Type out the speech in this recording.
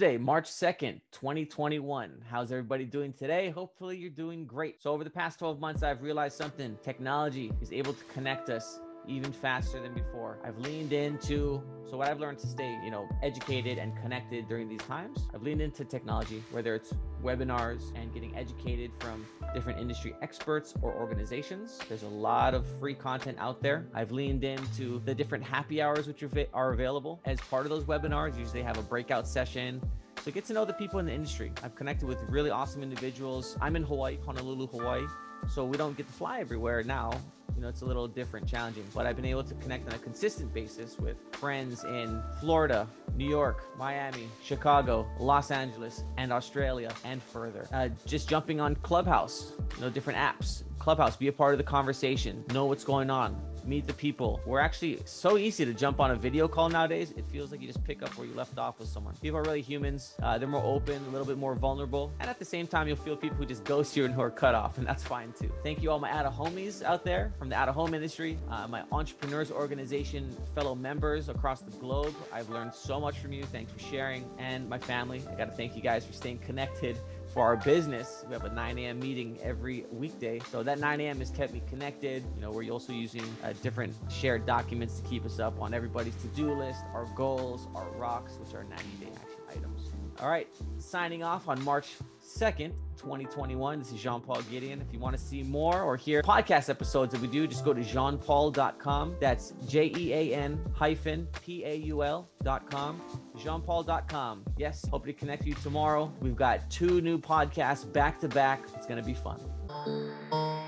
Tuesday, March 2nd, 2021. How's everybody doing today? Hopefully, you're doing great. So, over the past 12 months, I've realized something technology is able to connect us even faster than before. I've leaned into so what I've learned to stay, you know, educated and connected during these times. I've leaned into technology, whether it's webinars and getting educated from different industry experts or organizations. There's a lot of free content out there. I've leaned into the different happy hours which are available as part of those webinars. Usually have a breakout session so get to know the people in the industry. I've connected with really awesome individuals. I'm in Hawaii, Honolulu, Hawaii. So we don't get to fly everywhere now you know, it's a little different, challenging. But I've been able to connect on a consistent basis with friends in Florida, New York, Miami, Chicago, Los Angeles, and Australia, and further. Uh, just jumping on Clubhouse, you know, different apps. Clubhouse, be a part of the conversation, know what's going on meet the people. We're actually so easy to jump on a video call nowadays. It feels like you just pick up where you left off with someone. People are really humans. Uh, they're more open, a little bit more vulnerable. And at the same time, you'll feel people who just ghost you and who are cut off, and that's fine too. Thank you all my out of homies out there from the out of home industry, uh, my entrepreneurs organization fellow members across the globe. I've learned so much from you. Thanks for sharing. And my family, I got to thank you guys for staying connected for our business, we have a 9 a.m. meeting every weekday. So that 9 a.m. has kept me connected. You know, we're also using uh, different shared documents to keep us up on everybody's to-do list, our goals, our rocks, which are 90-day action items. All right, signing off on March 2nd, 2021. This is Jean Paul Gedeon. If you want to see more or hear podcast episodes that we do, just go to jeanpaul.com. That's J E A N hyphen P A U L.com. JeanPaul.com. Yes, hope to connect you tomorrow. We've got two new podcasts back to back. It's going to be fun.